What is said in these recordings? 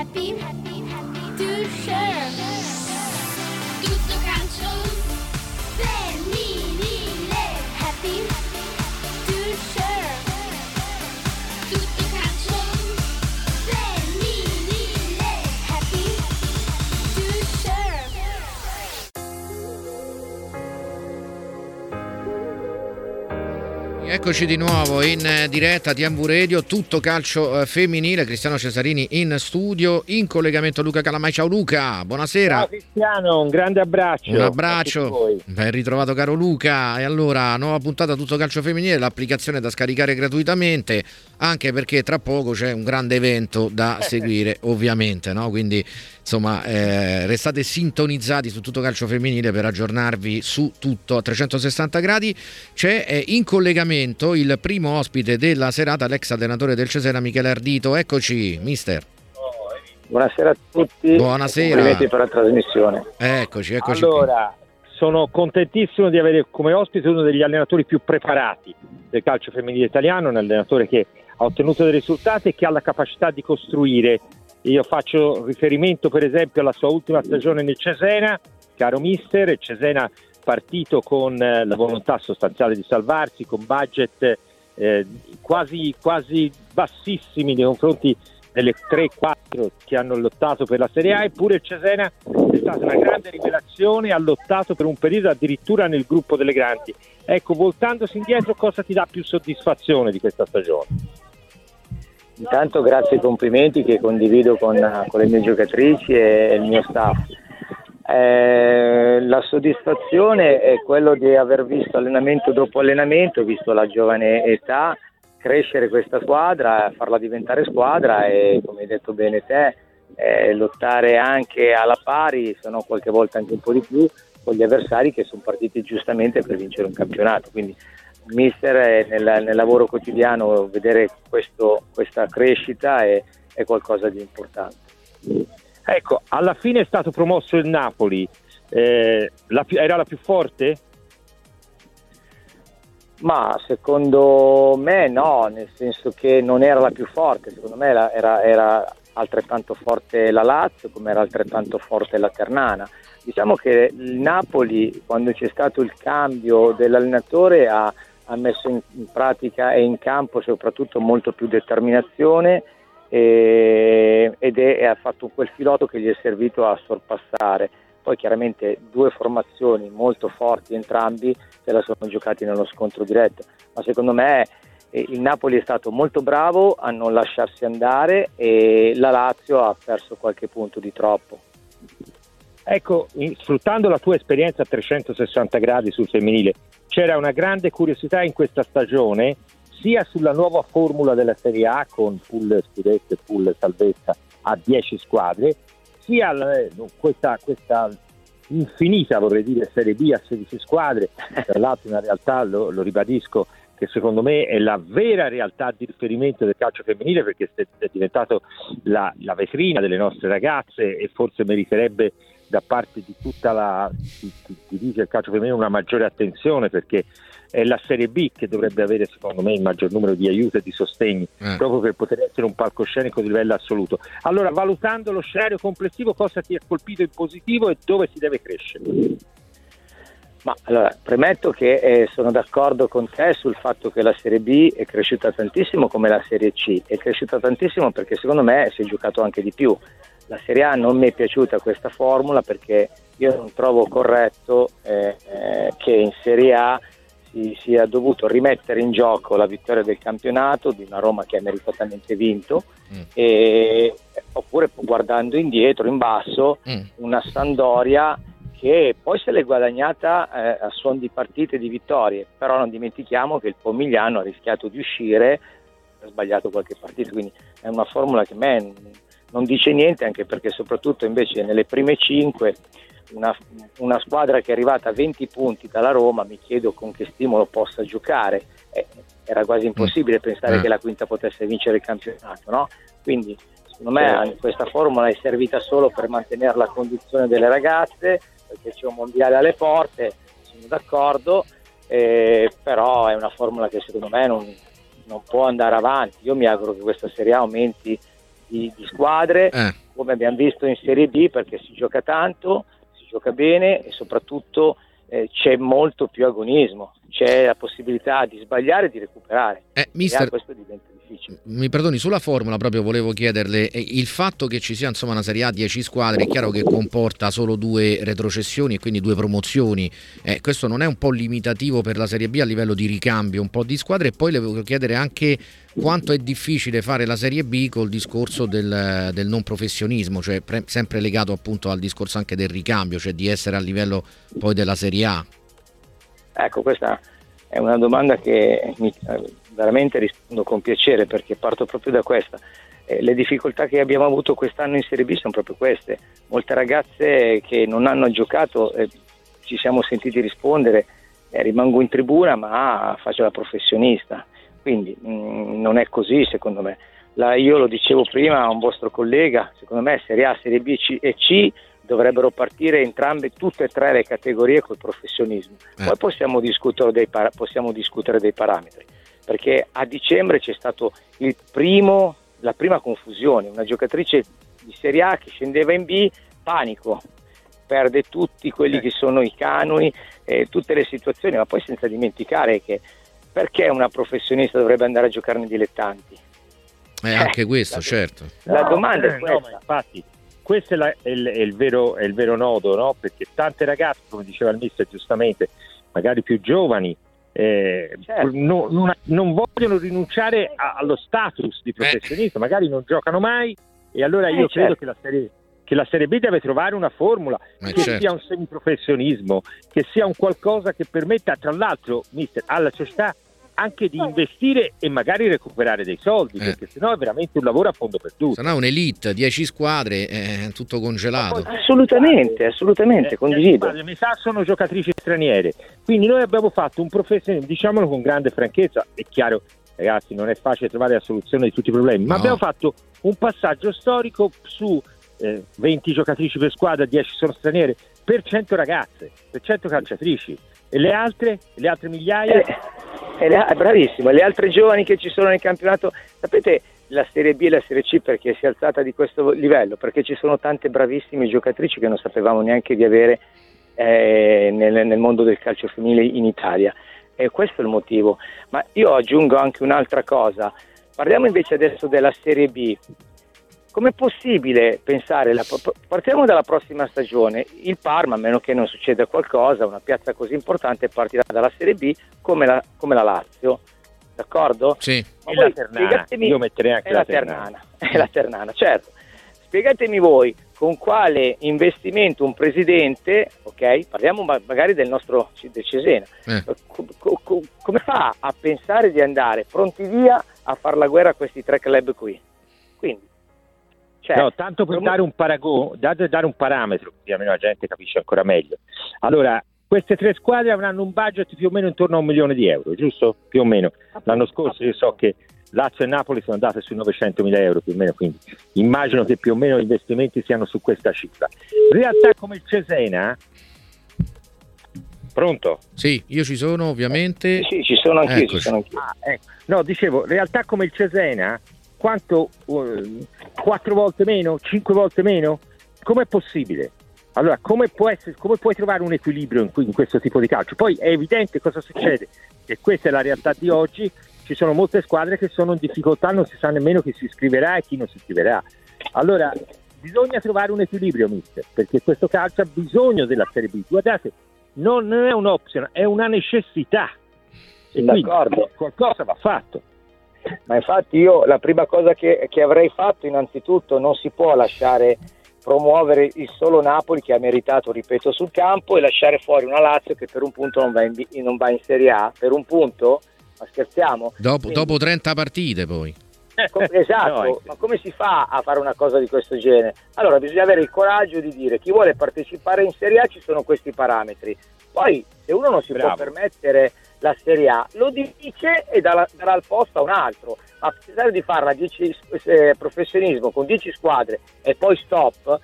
happy, happy, happy to share. Eccoci di nuovo in eh, diretta TMV Radio, tutto calcio eh, femminile, Cristiano Cesarini in studio, in collegamento Luca Calamai. Ciao Luca, buonasera. Ciao Cristiano, un grande abbraccio. Un abbraccio, ben ritrovato caro Luca. E allora, nuova puntata Tutto Calcio Femminile, l'applicazione da scaricare gratuitamente, anche perché tra poco c'è un grande evento da seguire, ovviamente, no? Quindi, insomma, eh, restate sintonizzati su Tutto Calcio Femminile per aggiornarvi su tutto a 360 gradi. C'è eh, in collegamento il primo ospite della serata, l'ex allenatore del Cesena Michele Ardito. Eccoci, mister. Buonasera a tutti. Buonasera. Complimenti per la trasmissione. Eccoci, eccoci. qui. Allora, sono contentissimo di avere come ospite uno degli allenatori più preparati del calcio femminile italiano, un allenatore che ha ottenuto dei risultati e che ha la capacità di costruire. Io faccio riferimento per esempio alla sua ultima stagione nel Cesena, caro mister, Cesena partito con eh, la volontà sostanziale di salvarsi, con budget eh, quasi, quasi bassissimi nei confronti delle 3-4 che hanno lottato per la Serie A, eppure Cesena è stata una grande rivelazione, ha lottato per un periodo addirittura nel gruppo delle grandi. Ecco, voltandosi indietro, cosa ti dà più soddisfazione di questa stagione? Intanto grazie ai complimenti che condivido con, con le mie giocatrici e il mio staff. Eh, la soddisfazione è quello di aver visto allenamento dopo allenamento, visto la giovane età, crescere questa squadra, farla diventare squadra e come hai detto bene te, eh, lottare anche alla pari, se no qualche volta anche un po' di più, con gli avversari che sono partiti giustamente per vincere un campionato. Quindi mister nel, nel lavoro quotidiano vedere questo- questa crescita è, è qualcosa di importante. Ecco, alla fine è stato promosso il Napoli, Eh, la era la più forte? Ma secondo me no, nel senso che non era la più forte, secondo me era, era- era altrettanto forte la Lazio come era altrettanto forte la Ternana. Diciamo che il Napoli quando c'è stato il cambio dell'allenatore ha, ha messo in, in pratica e in campo soprattutto molto più determinazione e, ed è, ha fatto quel filotto che gli è servito a sorpassare. Poi chiaramente due formazioni molto forti entrambi se la sono giocati nello scontro diretto, ma secondo me eh, il Napoli è stato molto bravo a non lasciarsi andare e la Lazio ha perso qualche punto di troppo. Ecco, sfruttando la tua esperienza a 360 gradi sul femminile, c'era una grande curiosità in questa stagione sia sulla nuova formula della Serie A con pool scudetto e pool salvezza a 10 squadre, sia l- questa, questa infinita, vorrei dire, Serie B a 16 squadre, tra l'altro una realtà, lo, lo ribadisco, che secondo me è la vera realtà di riferimento del calcio femminile perché è è diventato la, la vetrina delle nostre ragazze e forse meriterebbe da parte di tutta la di, di, di chi del calcio femminile una maggiore attenzione perché è la Serie B che dovrebbe avere secondo me il maggior numero di aiuti e di sostegni Eh. proprio per poter essere un palcoscenico di livello assoluto. Allora, valutando lo scenario complessivo, cosa ti ha colpito in positivo e dove si deve crescere? Ma allora, premetto che eh, sono d'accordo con te sul fatto che la Serie B è cresciuta tantissimo come la Serie C, è cresciuta tantissimo perché secondo me si è giocato anche di più. La Serie A non mi è piaciuta questa formula perché io non trovo corretto eh, eh, che in Serie A si sia dovuto rimettere in gioco la vittoria del campionato di una Roma che ha meritatamente vinto, Mm. e- oppure guardando indietro, in basso, Mm. una Sandoria che poi se l'è guadagnata eh, a suon di partite e di vittorie, però non dimentichiamo che il Pomigliano ha rischiato di uscire, ha sbagliato qualche partita, quindi è una formula che a me non dice niente, anche perché soprattutto invece nelle prime cinque una, una squadra che è arrivata a 20 punti dalla Roma, mi chiedo con che stimolo possa giocare, Eh, era quasi impossibile pensare Eh. che la quinta potesse vincere il campionato, no? Quindi secondo me questa formula è servita solo per mantenere la condizione delle ragazze, perché c'è un mondiale alle porte, sono d'accordo, eh, però è una formula che secondo me non, non può andare avanti. Io mi auguro che questa Serie A aumenti di, di squadre, Eh. come abbiamo visto in Serie B, perché si gioca tanto, si gioca bene e soprattutto eh, c'è molto più agonismo, c'è la possibilità di sbagliare e di recuperare. Eh, mister, questo diventa difficile. mi perdoni, sulla formula proprio volevo chiederle, eh, il fatto che ci sia insomma una Serie A 10 squadre è chiaro che comporta solo due retrocessioni e quindi due promozioni, Eh, questo non è un po' limitativo per la Serie B a livello di ricambio un po' di squadre e poi le volevo chiedere anche quanto è difficile fare la Serie B col discorso del, del non professionismo, cioè pre- sempre legato appunto al discorso anche del ricambio, cioè di essere a livello poi della Serie A. Ecco, questa è una domanda che mi, veramente rispondo con piacere perché parto proprio da questa. Eh, le difficoltà che abbiamo avuto quest'anno in Serie B sono proprio queste. Molte ragazze che non hanno giocato, eh, ci siamo sentiti rispondere, eh, rimango in tribuna ma faccio la professionista. Quindi mh, non è così secondo me. La- io lo dicevo prima a un vostro collega, secondo me Serie A, Serie B C- e C dovrebbero partire entrambe, tutte e tre le categorie col professionismo. Eh. Poi possiamo discutere, dei para- possiamo discutere dei parametri, perché a dicembre c'è stato il primo, la prima confusione, una giocatrice di Serie A che scendeva in B, panico, perde tutti quelli Eh. che sono i canoni, eh, tutte le situazioni, ma poi senza dimenticare che perché una professionista dovrebbe andare a giocare nei dilettanti? Eh, anche questo, la- certo. La domanda è eh, no, questa. infatti, questo è, la- è il, è il vero, è il vero nodo, no? perché tante ragazze, come diceva il mister giustamente, magari più giovani, eh, Certo. no- non, non vogliono rinunciare a- allo status di professionista, magari non giocano mai e allora Eh, io credo certo. che la Serie che la Serie B deve trovare una formula Eh, che certo. sia un semiprofessionismo, che sia un qualcosa che permetta tra l'altro mister, alla società anche di investire e magari recuperare dei soldi, Eh. perché sennò è veramente un lavoro a fondo perduto. Se no un'elite, 10 squadre, è tutto congelato. Assolutamente, assolutamente, Eh, condivido. guarda, metà sono giocatrici straniere, quindi noi abbiamo fatto un professionismo, diciamolo con grande franchezza, è chiaro ragazzi non è facile trovare la soluzione di tutti i problemi, ma No. abbiamo fatto un passaggio storico su eh, 20 giocatrici per squadra, 10 sono straniere, per 100 ragazze, per 100 calciatrici, e le altre, le altre migliaia... Eh, bravissimo, le altre giovani che ci sono nel campionato, sapete la Serie B e la Serie C perché si è alzata di questo livello? Perché ci sono tante bravissime giocatrici che non sapevamo neanche di avere eh, nel, nel mondo del calcio femminile in Italia. E questo è il motivo. Ma io aggiungo anche un'altra cosa. Parliamo invece adesso della Serie B. Com'è possibile pensare, la- partiamo dalla prossima stagione, il Parma, a meno che non succeda qualcosa, una piazza così importante partirà dalla Serie B come la, come la Lazio, d'accordo? Sì, Ma E la Ternana, io metterei anche è la la Ternana. Ternana, è la Ternana, certo. Spiegatemi voi con quale investimento un presidente, ok, parliamo ma- magari del nostro del Cesena, Eh. co- co- co- come fa a pensare di andare pronti via a fare la guerra a questi tre club qui? Quindi, cioè, No, tanto per come- dare un paragone, date- dare un parametro, così almeno la gente capisce ancora meglio. Allora, queste tre squadre avranno un budget più o meno intorno a un milione di euro, giusto? Più o meno. L'anno scorso io so che Lazio e Napoli sono andate sui 900 mila euro più o meno, quindi immagino che più o meno gli investimenti siano su questa cifra. Realtà come il Cesena, pronto? sì, io ci sono ovviamente. sì, ci sono anch'io, ci sono anch'io. Ah, ecco. No, dicevo, realtà come il Cesena, quanto? eh, quattro volte meno? Cinque volte meno? Com'è possibile? Allora, come, può essere, come puoi trovare un equilibrio in, in questo tipo di calcio? Poi è evidente cosa succede, che questa è la realtà di oggi, ci sono molte squadre che sono in difficoltà, non si sa nemmeno chi si iscriverà e chi non si iscriverà. Allora, bisogna trovare un equilibrio, mister, perché questo calcio ha bisogno della Serie B. Guardate, non non è un'opzione, è una necessità. E quindi qualcosa va fatto. Ma infatti io la prima cosa che, che avrei fatto innanzitutto non si può lasciare promuovere il solo Napoli che ha meritato, ripeto, sul campo e lasciare fuori una Lazio che per un punto non va in, non va in Serie A, per un punto, ma scherziamo? Dopo, Quindi- dopo 30 partite poi. Com- esatto, No, ma come si fa a fare una cosa di questo genere? Allora bisogna avere il coraggio di dire chi vuole partecipare in Serie A ci sono questi parametri. Poi se uno non si Bravo. può permettere la Serie A, lo dice e darà, darà il posto a un altro. Ma pensare di farla 10 eh, professionismo con 10 squadre e poi stop,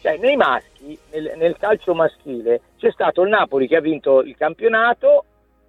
cioè nei maschi, nel, nel calcio maschile, c'è stato il Napoli che ha vinto il campionato,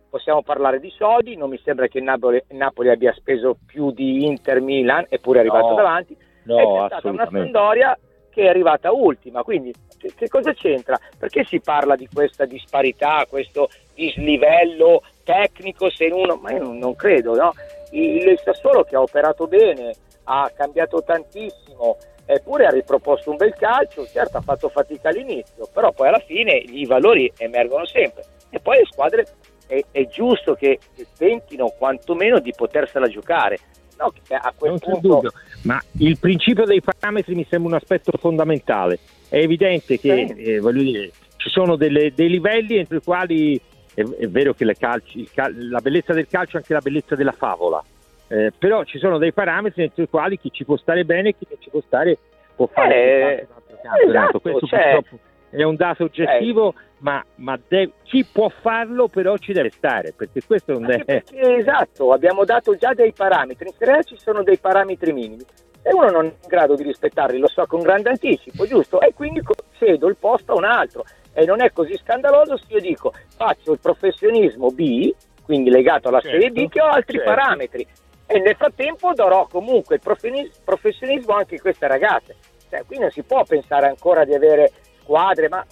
possiamo parlare di soldi, non mi sembra che il Napoli, Napoli abbia speso più di Inter Milan, eppure è arrivato No, davanti, No, c'è stata una. Sampdoria che è arrivata ultima. Quindi che, che cosa c'entra? Perché si parla di questa disparità, questo dislivello tecnico se in uno, ma io non, non credo, no? Il, il Sassuolo che ha operato bene, ha cambiato tantissimo, eppure ha riproposto un bel calcio, certo ha fatto fatica all'inizio, però poi alla fine i valori emergono sempre e poi le squadre è, è giusto che tentino quantomeno di potersela giocare. No, a quel Non c'è punto dubbio, ma il principio dei parametri mi sembra un aspetto fondamentale. È evidente che Sì. eh, dire, ci sono delle- dei livelli entro i quali è, è vero che calci- il cal- la bellezza del calcio è anche la bellezza della favola, eh, però ci sono dei parametri entro i quali chi ci può stare bene e chi non ci può stare può fare Eh, un altro campionato. esatto, Questo cioè- purtroppo è un dato oggettivo, ma, ma de- chi può farlo però ci deve stare, perché questo è un... Perché, esatto, abbiamo dato già dei parametri, in Serie A ci sono dei parametri minimi. Se uno non è in grado di rispettarli, lo so con grande anticipo, giusto? E quindi cedo il posto a un altro. E non è così scandaloso se io dico faccio il professionismo B, quindi legato alla Certo, Serie B, che ho altri certo. parametri. E nel frattempo darò comunque il professionismo anche a queste ragazze. Cioè, qui non si può pensare ancora di avere squadre, ma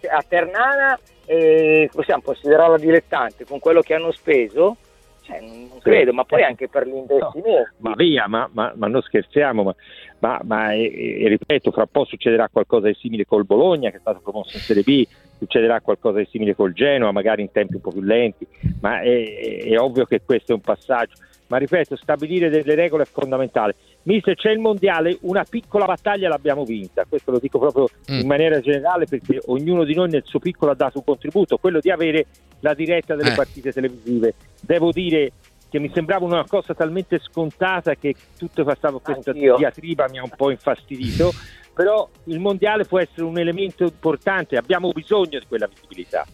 cioè, a Ternana eh, possiamo considerarla dilettante con quello che hanno speso? Cioè, non credo, ma poi anche per l'investimento. ma via, ma, ma- ma non scherziamo, ma, ma- ma, eh, eh, ripeto, fra un po' succederà qualcosa di simile col Bologna che è stato promosso in Serie B, succederà qualcosa di simile col Genoa, magari in tempi un po' più lenti, ma è, è ovvio che questo è un passaggio. Ma ripeto, stabilire delle regole è fondamentale. Mister, c'è il mondiale, una piccola battaglia l'abbiamo vinta, questo lo dico proprio Mm. in maniera generale perché ognuno di noi nel suo piccolo ha dato un contributo, quello di avere la diretta delle Eh. partite televisive. Devo dire che mi sembrava una cosa talmente scontata che tutto passato questa Anch'io. diatriba mi ha un po' infastidito, però il mondiale può essere un elemento importante, abbiamo bisogno di quella visibilità.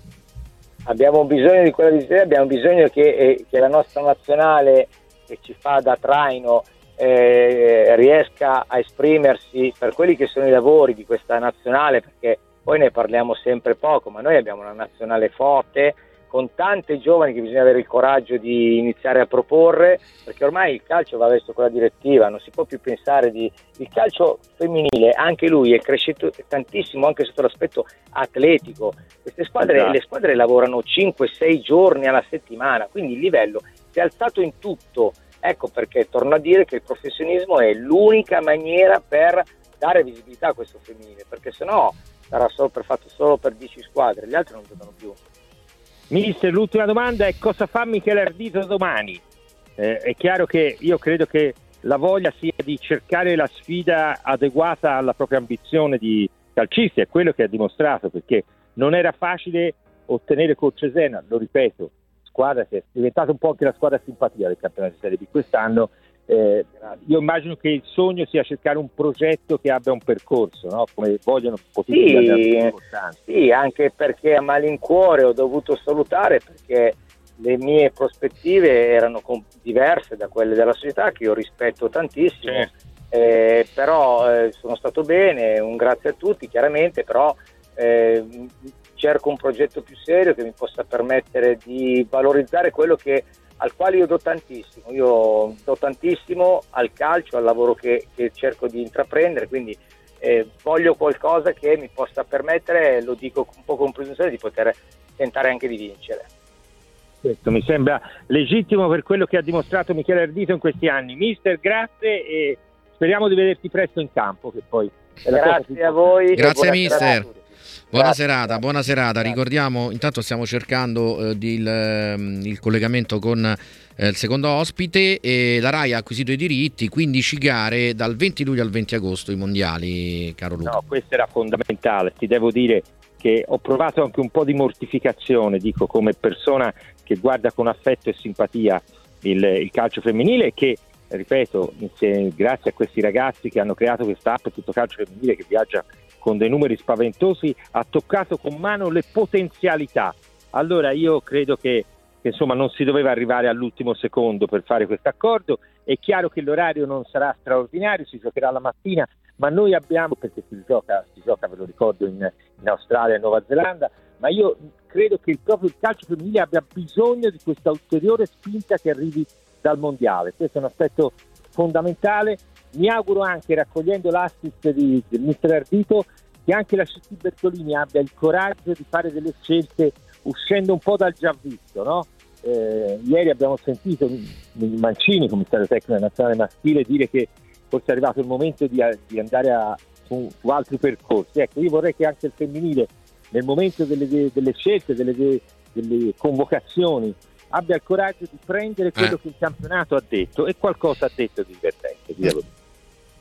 Abbiamo bisogno di quella visione, abbiamo bisogno che, eh, che la nostra nazionale che ci fa da traino eh, riesca a esprimersi per quelli che sono i lavori di questa nazionale, perché poi ne parliamo sempre poco, ma noi abbiamo una nazionale forte con tante giovani che bisogna avere il coraggio di iniziare a proporre, perché ormai il calcio va verso quella direttiva, non si può più pensare di... Il calcio femminile, anche lui è cresciuto tantissimo anche sotto l'aspetto atletico. Queste squadre, Esatto. le squadre lavorano 5-6 giorni alla settimana, quindi il livello si è alzato in tutto. Ecco perché torno a dire che il professionismo è l'unica maniera per dare visibilità a questo femminile, perché sennò sarà solo per, fatto solo per 10 squadre, gli altri non giocano più. Mister, l'ultima domanda è cosa fa Michele Ardito domani? Eh, è chiaro che io credo che la voglia sia di cercare la sfida adeguata alla propria ambizione di calcisti, è quello che ha dimostrato, perché non era facile ottenere col Cesena, lo ripeto, squadra che è diventata un po' anche la squadra simpatia del campionato di Serie B quest'anno. Eh, io immagino che il sogno sia cercare un progetto che abbia un percorso, no? come vogliono potuti Sì. Sì, anche perché a malincuore ho dovuto salutare perché le mie prospettive erano diverse da quelle della società che io rispetto tantissimo. Certo. Eh, però eh, sono stato bene, un grazie a tutti chiaramente, però eh, cerco un progetto più serio che mi possa permettere di valorizzare quello che, al quale io do tantissimo, io do tantissimo al calcio, al lavoro che, che cerco di intraprendere, quindi eh, voglio qualcosa che mi possa permettere, lo dico un po' con presunzione, di poter tentare anche di vincere. Questo mi sembra legittimo per quello che ha dimostrato Michele Ardito in questi anni. Mister, grazie e speriamo di vederti presto in campo. Che poi Grazie a voi. Grazie, mister. Buona serata, buona serata. Ricordiamo, intanto stiamo cercando eh, di- il, ehm, il collegamento con eh, il secondo ospite e la RAI ha acquisito i diritti, 15 gare dal 20 luglio al 20 agosto, i mondiali, caro Luca. No, questo era fondamentale. Ti devo dire che ho provato anche un po' di mortificazione, dico come persona che guarda con affetto e simpatia il, il calcio femminile che, ripeto, grazie a questi ragazzi che hanno creato questa app tutto calcio femminile che viaggia con dei numeri spaventosi, ha toccato con mano le potenzialità. Allora io credo che, che, insomma non si doveva arrivare all'ultimo secondo per fare questo accordo. È chiaro che l'orario non sarà straordinario, si giocherà la mattina, ma noi abbiamo, perché si gioca, si gioca ve lo ricordo, in, in Australia e Nuova Zelanda, ma io credo che il, proprio calcio femminile abbia bisogno di questa ulteriore spinta che arrivi dal mondiale. Questo è un aspetto fondamentale. Mi auguro anche, raccogliendo l'assist di, del mister Ardito, che anche la CT Bertolini abbia il coraggio di fare delle scelte uscendo un po' dal già visto, no? Eh, ieri abbiamo sentito Mancini, commissario tecnico nazionale maschile, dire che forse è arrivato il momento di, di andare a, su, su, altri percorsi. Ecco, io vorrei che anche il femminile, nel momento delle, delle scelte, delle, delle, convocazioni, abbia il coraggio di prendere quello Eh. che il campionato ha detto e qualcosa ha detto di divertente. devo dire.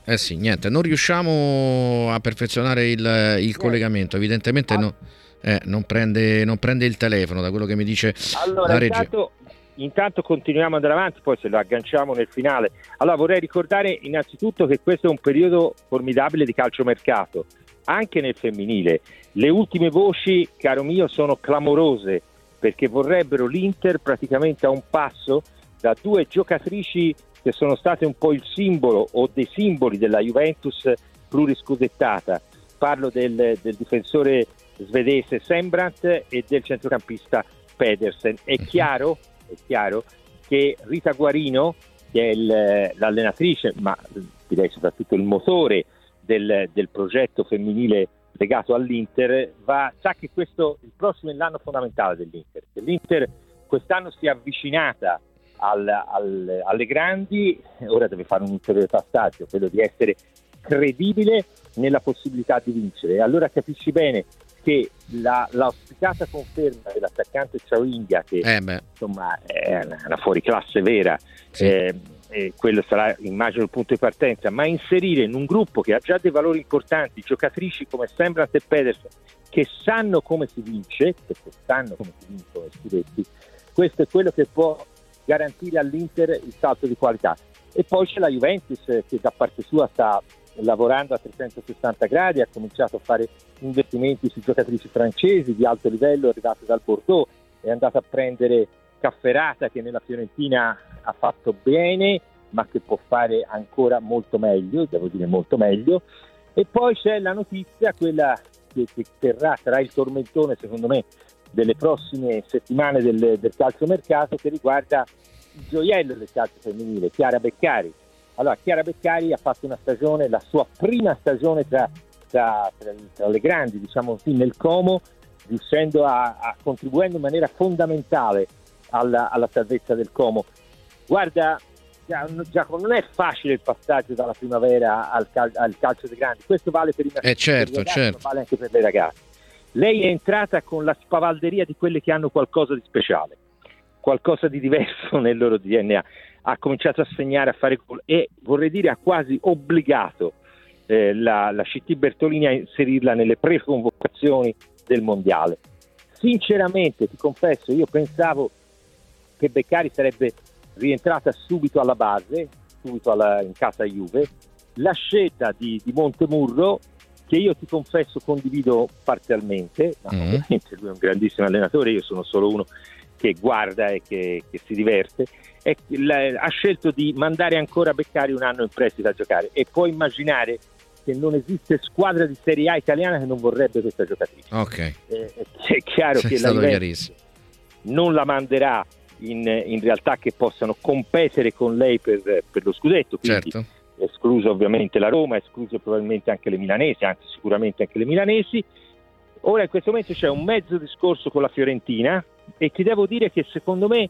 Eh sì, niente, non riusciamo a perfezionare il, il collegamento, evidentemente no- eh, non, prende, non prende il telefono da quello che mi dice Allora, la regia. intanto, intanto continuiamo ad andare avanti, poi se lo agganciamo nel finale. Allora, vorrei ricordare innanzitutto che questo è un periodo formidabile di calciomercato, anche nel femminile. Le ultime voci, caro mio, sono clamorose perché vorrebbero l'Inter praticamente a un passo da due giocatrici che sono state un po' il simbolo o dei simboli della Juventus pluriscudettata. Parlo del, del difensore svedese Sembrant e del centrocampista Pedersen. È chiaro, è chiaro che Rita Guarino, che è il- l'allenatrice, ma direi soprattutto il motore del, del progetto femminile legato all'Inter, va, sa che questo il prossimo è l'anno fondamentale dell'Inter. L'Inter quest'anno si è avvicinata al- al- alle grandi, ora deve fare un ulteriore passaggio, quello di essere credibile nella possibilità di vincere. E allora capisci bene che la, l'auspicata conferma dell'attaccante Ciaoinga, che Eh insomma è una, una fuoriclasse vera, Sì. eh, quello sarà immagino il punto di partenza, ma inserire in un gruppo che ha già dei valori importanti, giocatrici come Sembrant e Pedersen, che sanno come si vince, perché sanno come si vincono i scudetti, questo è quello che può garantire all'Inter il salto di qualità. E poi c'è la Juventus eh, che da parte sua sta lavorando a 360 gradi, ha cominciato a fare investimenti su giocatrici francesi di alto livello arrivate dal Bordeaux, è andata a prendere Cafferata che nella Fiorentina ha fatto bene, ma che può fare ancora molto meglio, devo dire molto meglio. E poi c'è la notizia, quella che, che terrà, sarà il tormentone secondo me delle prossime settimane del, del calciomercato che riguarda il gioiello del calcio femminile, Chiara Beccari. Allora, Chiara Beccari ha fatto una stagione, la sua prima stagione tra, tra- tra- tra le grandi, diciamo così, nel Como, riuscendo a, a contribuendo in maniera fondamentale alla, alla salvezza del Como. Guarda, Gia- Giacomo, non è facile il passaggio dalla primavera al, cal- al calcio dei grandi, questo vale per i maschi, Eh, certo, certo. vale anche per le ragazze. Lei è entrata con la spavalderia di quelle che hanno qualcosa di speciale, qualcosa di diverso nel loro DNA. Ha cominciato a segnare, a fare gol e vorrei dire ha quasi obbligato eh, la, la CT Bertolini a inserirla nelle pre-convocazioni del mondiale. Sinceramente, ti confesso, io pensavo che Beccari sarebbe rientrata subito alla base, subito alla- in casa Juve. La scelta di, di Montemurro, che io ti confesso condivido parzialmente, ma Mm. ovviamente lui è un grandissimo allenatore, io sono solo uno che guarda e che, che si diverte, e la- ha scelto di mandare ancora Beccari un anno in prestito a giocare e puoi immaginare che non esiste squadra di Serie A italiana che non vorrebbe questa giocatrice. ok, Eh, è chiaro è che la Juventus non la manderà in, in realtà che possano competere con lei per, per lo scudetto, quindi Certo. Escluso ovviamente la Roma, escluso probabilmente anche le milanesi, anzi sicuramente anche le milanesi. Ora in questo momento c'è un mezzo discorso con la Fiorentina e ti devo dire che secondo me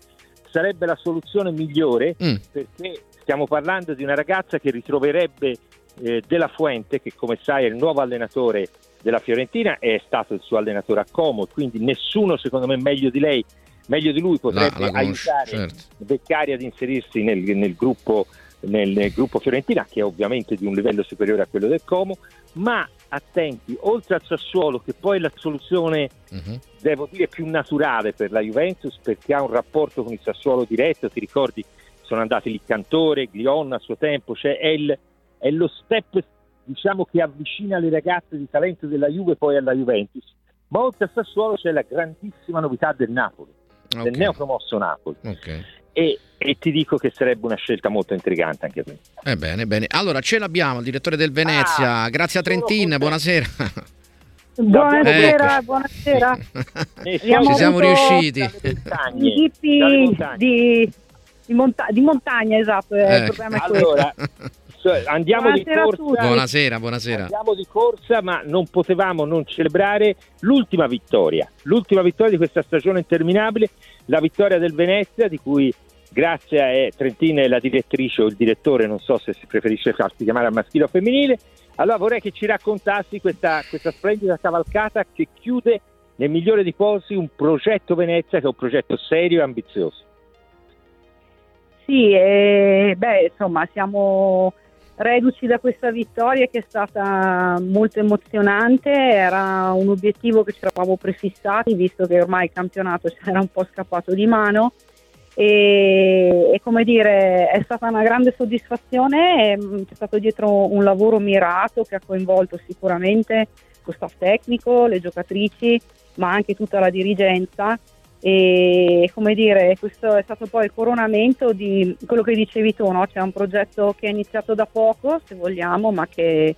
sarebbe la soluzione migliore Mm, perché stiamo parlando di una ragazza che ritroverebbe eh, Della Fuente, che come sai è il nuovo allenatore della Fiorentina e è stato il suo allenatore a Como, quindi nessuno secondo me meglio di lei, meglio di lui la, potrebbe la conosci, aiutare certo. Beccari ad inserirsi nel, nel gruppo, nel, gruppo Fiorentina, che è ovviamente di un livello superiore a quello del Como, ma attenti, oltre al Sassuolo, che poi è la soluzione Mhm. devo dire più naturale per la Juventus perché ha un rapporto con il Sassuolo diretto, ti ricordi sono andati lì Cantore, Glion a suo tempo, cioè è, il- è lo step diciamo che avvicina le ragazze di talento della Juve poi alla Juventus, ma oltre al Sassuolo c'è la grandissima novità del Napoli, del Ok, neopromosso Napoli ok. E, e ti dico che sarebbe una scelta molto intrigante anche questa. Eh, bene, bene. Allora, ce l'abbiamo, il direttore del Venezia. Ah, Grazie a Trentin, buonasera. Buonasera, Eccoci. buonasera. So Ci siamo riusciti. montagne, tipi di, di, monta- di montagna, esatto, eh, il problema è questo. Allora, andiamo di Buonasera a corsa. Buonasera, buonasera. Andiamo di corsa, ma non potevamo non celebrare l'ultima vittoria, l'ultima vittoria di questa stagione interminabile, la vittoria del Venezia, di cui grazie a Trentina e la direttrice o il direttore, non so se si preferisce farsi chiamare al maschile o femminile. Allora vorrei che ci raccontassi questa, questa splendida cavalcata che chiude nel migliore di posti un progetto Venezia che è un progetto serio e ambizioso. Sì, eh, beh, insomma, siamo reduci da questa vittoria che è stata molto emozionante, era un obiettivo che ci eravamo prefissati, visto che ormai il campionato ci era un po' scappato di mano. E, e come dire, è stata una grande soddisfazione, mh, c'è stato dietro un lavoro mirato che ha coinvolto sicuramente lo staff tecnico, le giocatrici, ma anche tutta la dirigenza e come dire, questo è stato poi il coronamento di quello che dicevi tu, no? c'è un progetto che è iniziato da poco, se vogliamo, ma che,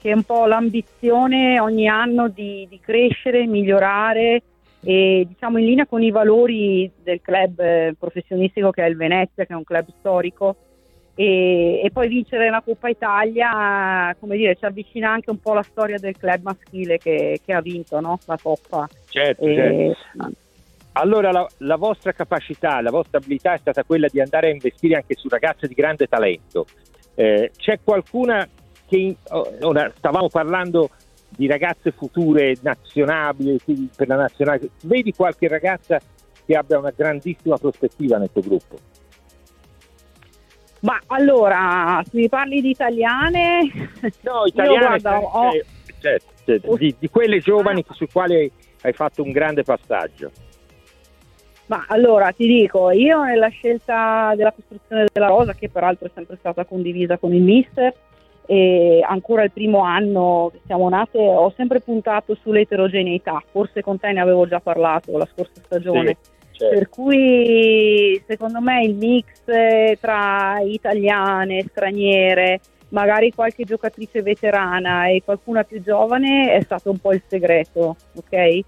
che è un po' l'ambizione ogni anno di, di crescere, migliorare e diciamo in linea con i valori del club eh, professionistico che è il Venezia, che è un club storico. E, e poi vincere la Coppa Italia, come dire, ci avvicina anche un po' alla storia del club maschile che, che ha vinto no? la Coppa. Certo, E- Allora la, la vostra capacità, la vostra abilità è stata quella di andare a investire anche su ragazze di grande talento. Eh, c'è qualcuna che in- oh, ora stavamo parlando di ragazze future nazionali quindi per la nazionale. Vedi qualche ragazza che abbia una grandissima prospettiva nel tuo gruppo? Ma allora, se mi parli di italiane, No, italiane, guarda, eh, ho- certo, certo, di, di quelle giovani su quali hai, hai fatto un grande passaggio. ma allora ti dico, io nella scelta della costruzione della rosa, che peraltro è sempre stata condivisa con il mister, e ancora il primo anno che siamo nate, ho sempre puntato sull'eterogeneità, forse con te ne avevo già parlato la scorsa stagione. Sì, certo. Per cui secondo me il mix tra italiane, straniere, magari qualche giocatrice veterana e qualcuna più giovane è stato un po' il segreto, ok?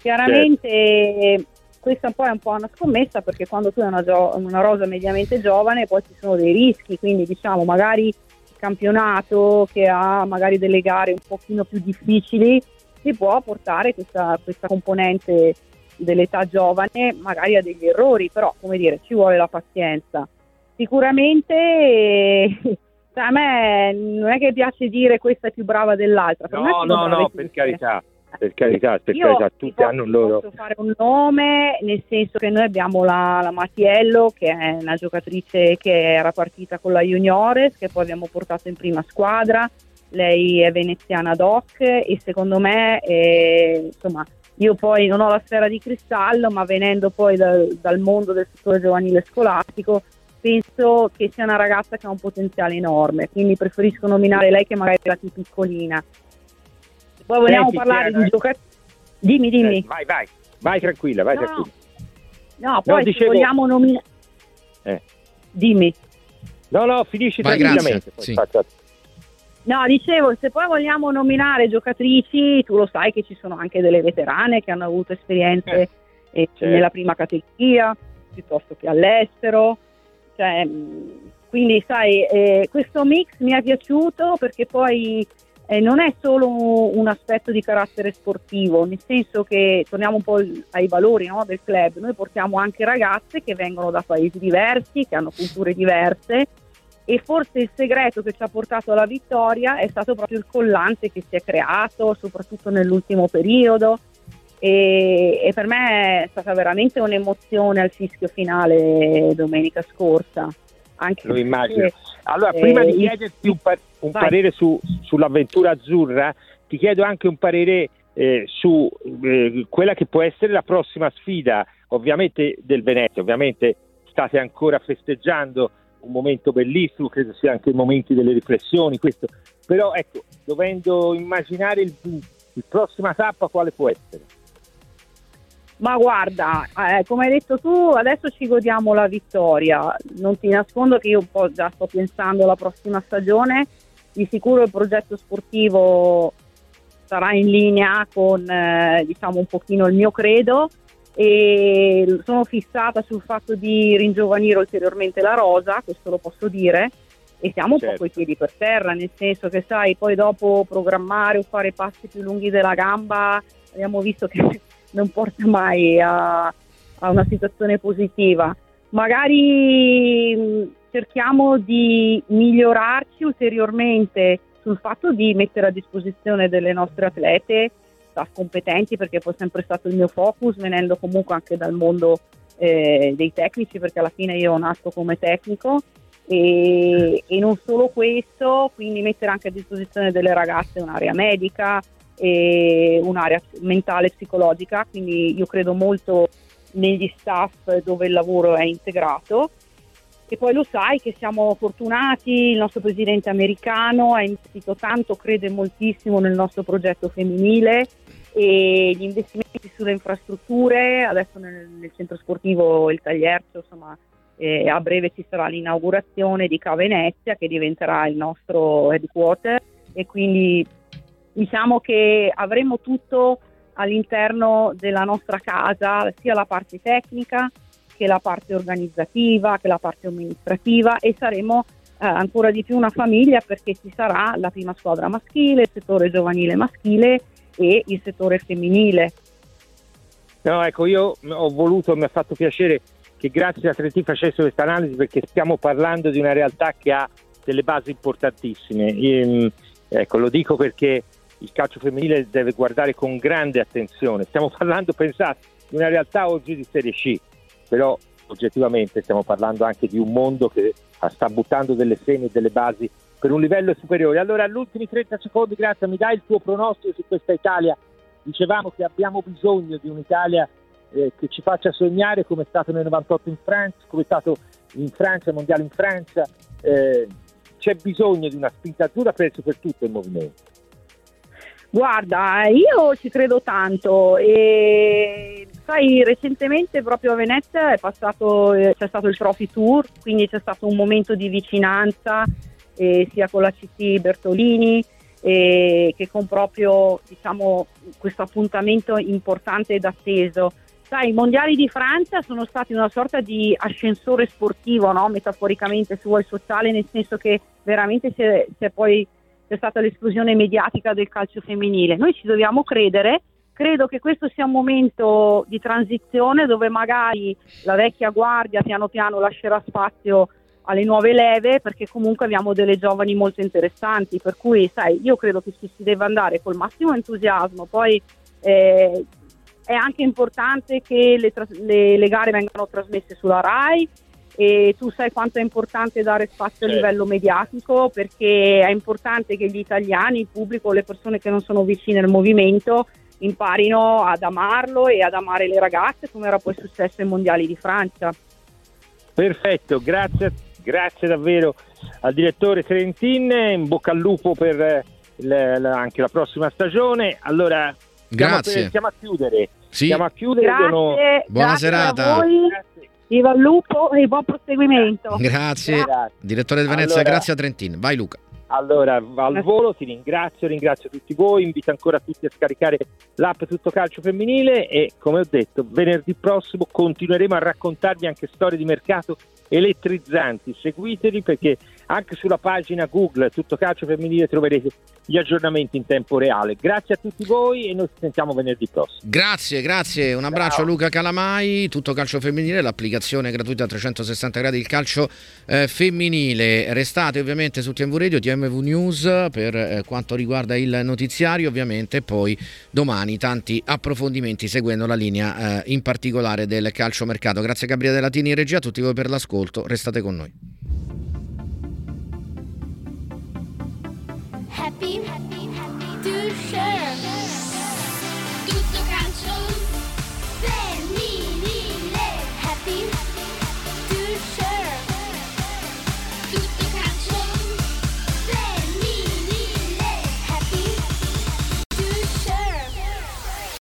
Chiaramente questa poi è un po' una scommessa perché quando tu hai una, gio- una rosa mediamente giovane poi ci sono dei rischi, quindi diciamo magari campionato che ha magari delle gare un pochino più difficili ti può portare questa, questa componente dell'età giovane magari a degli errori, però come dire ci vuole la pazienza. Sicuramente eh, a me non è che piace dire questa è più brava dell'altra. per No, no, no, per carità, per carità, per Io carità, ti tutti hanno il loro... Posso fare un nome, nel senso che noi abbiamo la, la Matiello, che è una giocatrice che era partita con la Juniores, che poi abbiamo portato in prima squadra. Lei è veneziana doc e secondo me, eh, insomma, io poi non ho la sfera di cristallo, ma venendo poi dal, dal mondo del settore giovanile scolastico, penso che sia una ragazza che ha un potenziale enorme, quindi preferisco nominare lei che magari è la più piccolina. Poi vogliamo Senti, parlare Chiara, di eh. giocatori. Dimmi, dimmi. Eh, vai, vai, vai tranquilla, vai No, tranquilla. No, poi se dicevo- vogliamo nominare. Eh. Dimmi. No, no, finisci Vai, tranquillamente. sì. No, dicevo, se poi vogliamo nominare giocatrici, tu lo sai che ci sono anche delle veterane che hanno avuto esperienze Eh, eh, certo. nella prima categoria, piuttosto che all'estero. Cioè, mh, quindi, sai, eh, questo mix mi è piaciuto perché poi eh, non è solo un, aspetto di carattere sportivo, nel senso che torniamo un po' ai valori no, del club, noi portiamo anche ragazze che vengono da paesi diversi, che hanno culture diverse e forse il segreto che ci ha portato alla vittoria è stato proprio il collante che si è creato, soprattutto nell'ultimo periodo. E, e per me è stata veramente un'emozione al fischio finale domenica scorsa. Anche Lo immagino. Allora, eh, prima di il- chiederti un, par- un Vai. parere su- sull'avventura azzurra, ti chiedo anche un parere eh, su eh, quella che può essere la prossima sfida, ovviamente del Venezia. Ovviamente state ancora festeggiando un momento bellissimo, credo sia anche i momenti delle riflessioni, questo. Però ecco, dovendo immaginare il, il prossima tappa, quale può essere? Ma guarda, eh, come hai detto tu, adesso ci godiamo la vittoria. Non ti nascondo che io un po' già sto pensando alla prossima stagione. Di sicuro il progetto sportivo sarà in linea con eh, diciamo un pochino il mio credo e sono fissata sul fatto di ringiovanire ulteriormente la rosa, questo lo posso dire. e siamo un Certo. po' coi piedi per terra, nel senso che sai, poi dopo programmare o fare passi più lunghi della gamba abbiamo visto che non porta mai a, a una situazione positiva. Magari mh, cerchiamo di migliorarci ulteriormente sul fatto di mettere a disposizione delle nostre atlete staff competenti perché poi è sempre stato il mio focus venendo comunque anche dal mondo eh, dei tecnici perché alla fine io nasco come tecnico. E, e non solo questo, quindi mettere anche a disposizione delle ragazze un'area medica e un'area mentale e psicologica, quindi io credo molto negli staff dove il lavoro è integrato e poi lo sai che siamo fortunati, il nostro presidente americano ha investito tanto, crede moltissimo nel nostro progetto femminile e gli investimenti sulle infrastrutture, adesso nel, nel centro sportivo il Tagliercio, insomma eh, a breve ci sarà l'inaugurazione di Ca Venezia che diventerà il nostro headquarter. E quindi diciamo che avremo tutto all'interno della nostra casa, sia la parte tecnica che la parte organizzativa, che la parte amministrativa e saremo eh, ancora di più una famiglia perché ci sarà la prima squadra maschile, il settore giovanile maschile e il settore femminile. No, ecco, io ho voluto, mi ha fatto piacere che grazie a 3T facesse questa analisi perché stiamo parlando di una realtà che ha delle basi importantissime. Ehm, ecco, lo dico perché il calcio femminile deve guardare con grande attenzione. Stiamo parlando, pensate, di una realtà oggi di Serie C, però oggettivamente stiamo parlando anche di un mondo che sta buttando delle semi e delle basi per un livello superiore. Allora, agli ultimi 30 secondi, grazie, mi dai il tuo pronostico su questa Italia? Dicevamo che abbiamo bisogno di un'Italia eh, che ci faccia sognare come è stato nel 98 in Francia, come è stato in Francia, mondiale in Francia. Eh, c'è bisogno di una spinta azzurra, penso per tutto il movimento. Guarda, io ci credo tanto e sai, recentemente proprio a Venezia passato, eh, c'è stato il Trophy Tour, quindi c'è stato un momento di vicinanza eh, sia con la CT Bertolini eh, che con proprio diciamo, questo appuntamento importante ed atteso. Sai, i mondiali di Francia sono stati una sorta di ascensore sportivo, no? metaforicamente se vuoi sociale, nel senso che veramente c'è, c'è poi c'è stata l'esplosione mediatica del calcio femminile. Noi ci dobbiamo credere, credo che questo sia un momento di transizione dove magari la vecchia guardia piano piano lascerà spazio alle nuove leve perché comunque abbiamo delle giovani molto interessanti, per cui sai, io credo che ci si deve andare col massimo entusiasmo, poi eh, è anche importante che le, le- le gare vengano trasmesse sulla RAI e tu sai quanto è importante dare spazio a Certo. livello mediatico perché è importante che gli italiani, il pubblico, le persone che non sono vicine al movimento imparino ad amarlo e ad amare le ragazze come era poi successo ai mondiali di Francia. Perfetto, grazie, grazie davvero al direttore Trentin, in bocca al lupo per eh, il- la- anche la prossima stagione. Allora, Grazie. per- stiamo a chiudere. Sì, Stiamo a chiudere. io no- Grazie, Buona grazie serata. Viva il lupo e buon proseguimento. grazie. Grazie. Direttore di Venezia, Allora- grazie a Trentin. Vai Luca. Allora, va al volo, ti ringrazio, ringrazio tutti voi, invito ancora tutti a scaricare l'app Tutto Calcio Femminile e come ho detto, venerdì prossimo continueremo a raccontarvi anche storie di mercato elettrizzanti. Seguiteli perché anche sulla pagina Google Tutto Calcio Femminile troverete gli aggiornamenti in tempo reale. Grazie a tutti voi e noi ci sentiamo venerdì prossimo. Grazie, grazie. Un abbraccio Ciao. a Luca Calamai. Tutto calcio femminile, l'applicazione gratuita a 360 gradi il calcio eh, femminile. Restate ovviamente su TMV Radio, TMV News per eh, quanto riguarda il notiziario, ovviamente. Poi domani tanti approfondimenti seguendo la linea eh, in particolare del calcio mercato. Grazie Gabriele Latini in regia, a tutti voi per l'ascolto. Restate con noi.